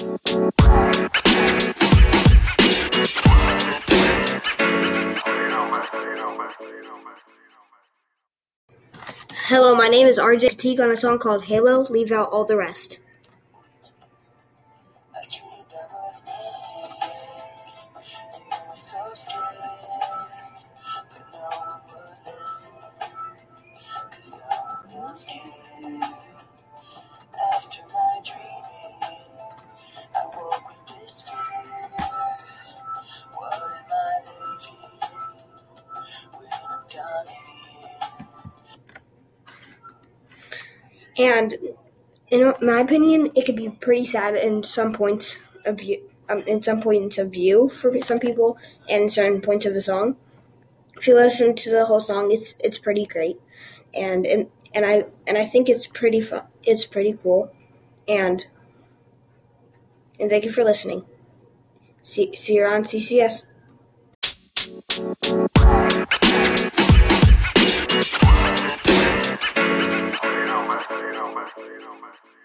Hello, my name is RJ Teague on a song called Halo, Leave Out All the Rest. And in my opinion, it could be pretty sad in some points of view, um, in some points of view for some people, and in certain points of the song. If you listen to the whole song, it's it's pretty great, and and, and I and I think it's pretty. It's pretty cool, and and thank you for listening. See see you on CCS. you know, man.